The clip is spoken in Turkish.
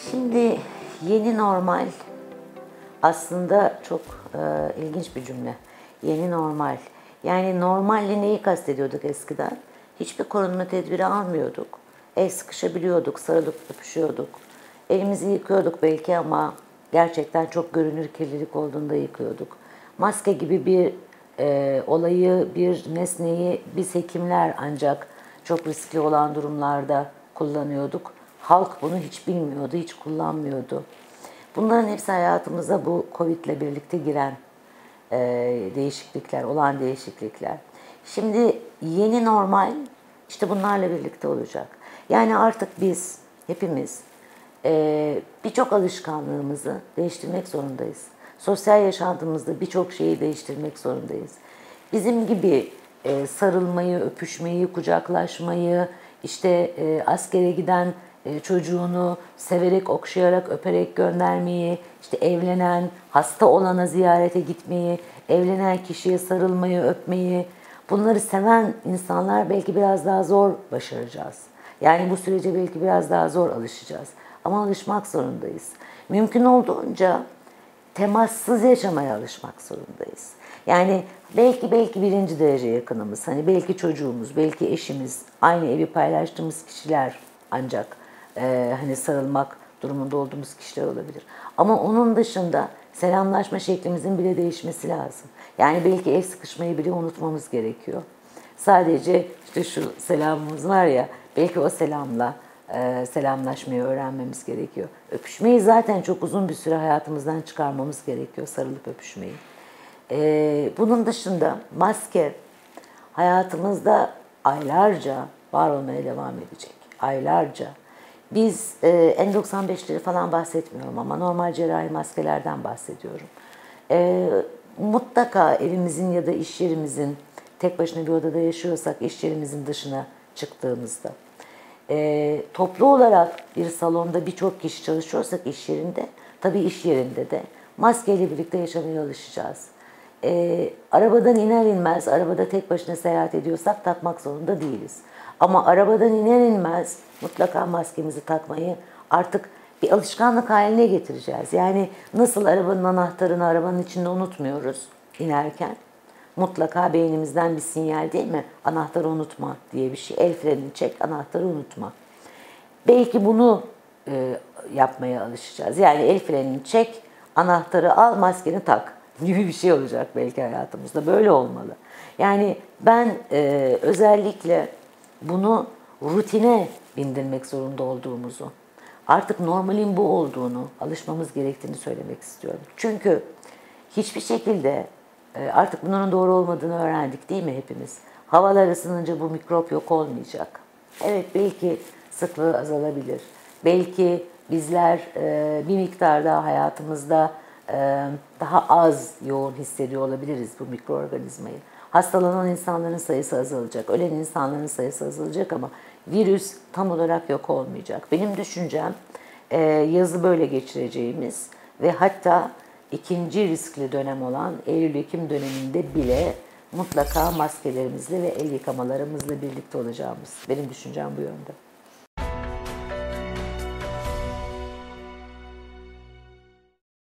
Şimdi yeni normal aslında çok e, ilginç bir cümle. Yeni normal. Yani normalle neyi kastediyorduk eskiden? Hiçbir korunma tedbiri almıyorduk. El sıkışabiliyorduk, sarılıp öpüşüyorduk. Elimizi yıkıyorduk belki ama gerçekten çok görünür kirlilik olduğunda yıkıyorduk. Maske gibi bir e, olayı, bir nesneyi biz hekimler ancak çok riskli olan durumlarda kullanıyorduk. Halk bunu hiç bilmiyordu, hiç kullanmıyordu. Bunların hepsi hayatımıza bu Covid ile birlikte giren e, değişiklikler, olan değişiklikler. Şimdi yeni normal işte bunlarla birlikte olacak. Yani artık biz hepimiz e, birçok alışkanlığımızı değiştirmek zorundayız. Sosyal yaşantımızda birçok şeyi değiştirmek zorundayız. Bizim gibi e, sarılmayı, öpüşmeyi, kucaklaşmayı, işte e, askere giden çocuğunu severek, okşayarak, öperek göndermeyi, işte evlenen, hasta olana ziyarete gitmeyi, evlenen kişiye sarılmayı, öpmeyi, bunları seven insanlar belki biraz daha zor başaracağız. Yani bu sürece belki biraz daha zor alışacağız. Ama alışmak zorundayız. Mümkün olduğunca temassız yaşamaya alışmak zorundayız. Yani belki belki birinci derece yakınımız, hani belki çocuğumuz, belki eşimiz, aynı evi paylaştığımız kişiler ancak e, hani sarılmak durumunda olduğumuz kişiler olabilir. Ama onun dışında selamlaşma şeklimizin bile değişmesi lazım. Yani belki el sıkışmayı bile unutmamız gerekiyor. Sadece işte şu selamımız var ya, belki o selamla e, selamlaşmayı öğrenmemiz gerekiyor. Öpüşmeyi zaten çok uzun bir süre hayatımızdan çıkarmamız gerekiyor, sarılıp öpüşmeyi. E, bunun dışında maske hayatımızda aylarca var olmaya devam edecek. Aylarca. Biz e, N95'leri falan bahsetmiyorum ama normal cerrahi maskelerden bahsediyorum. E, mutlaka evimizin ya da iş yerimizin tek başına bir odada yaşıyorsak iş yerimizin dışına çıktığımızda e, toplu olarak bir salonda birçok kişi çalışıyorsak iş yerinde tabii iş yerinde de maskeyle birlikte yaşamaya alışacağız. E, arabadan iner inmez, arabada tek başına seyahat ediyorsak takmak zorunda değiliz. Ama arabadan iner inmez mutlaka maskemizi takmayı artık bir alışkanlık haline getireceğiz. Yani nasıl arabanın anahtarını arabanın içinde unutmuyoruz inerken. Mutlaka beynimizden bir sinyal değil mi? Anahtarı unutma diye bir şey. El frenini çek, anahtarı unutma. Belki bunu e, yapmaya alışacağız. Yani el frenini çek, anahtarı al, maskeni tak gibi bir şey olacak belki hayatımızda. Böyle olmalı. Yani ben e, özellikle bunu rutine bindirmek zorunda olduğumuzu, artık normalin bu olduğunu, alışmamız gerektiğini söylemek istiyorum. Çünkü hiçbir şekilde e, artık bunun doğru olmadığını öğrendik değil mi hepimiz? Havalar ısınınca bu mikrop yok olmayacak. Evet belki sıklığı azalabilir. Belki bizler e, bir miktar daha hayatımızda daha az yoğun hissediyor olabiliriz bu mikroorganizmayı. Hastalanan insanların sayısı azalacak, ölen insanların sayısı azalacak ama virüs tam olarak yok olmayacak. Benim düşüncem e, yazı böyle geçireceğimiz ve hatta ikinci riskli dönem olan Eylül-Ekim döneminde bile mutlaka maskelerimizle ve el yıkamalarımızla birlikte olacağımız. Benim düşüncem bu yönde.